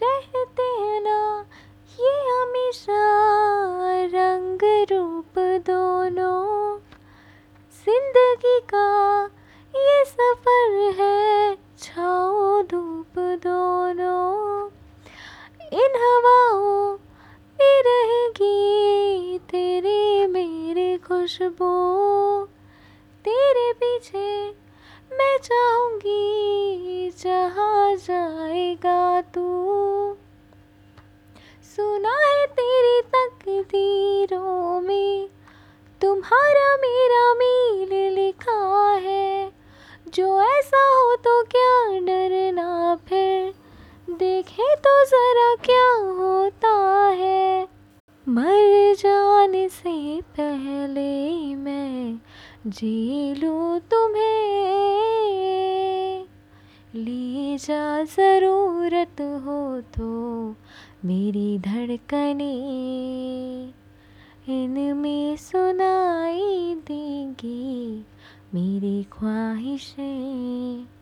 रहते ना, ये हमेशा रंग रूप दोनों। ज़िंदगी का ये सफ़र है, छाओ धूप दोनों। इन हवाओं में रहेगी तेरी मेरी खुशबू। तेरे पीछे मैं चाहूँगी जहाँ जाएगा तू। सुना है तेरी तकदीरों में। तुम्हारा मेरा मील लिखा है। जो ऐसा हो तो क्या डरना फिर। देखे तो जरा क्या होता है। मर जाने से पहले मैं जी लूँ तुम्हें। जा ज़रूरत हो तो मेरी धड़कने इनमें सुनाई देगी मेरी ख्वाहिशें।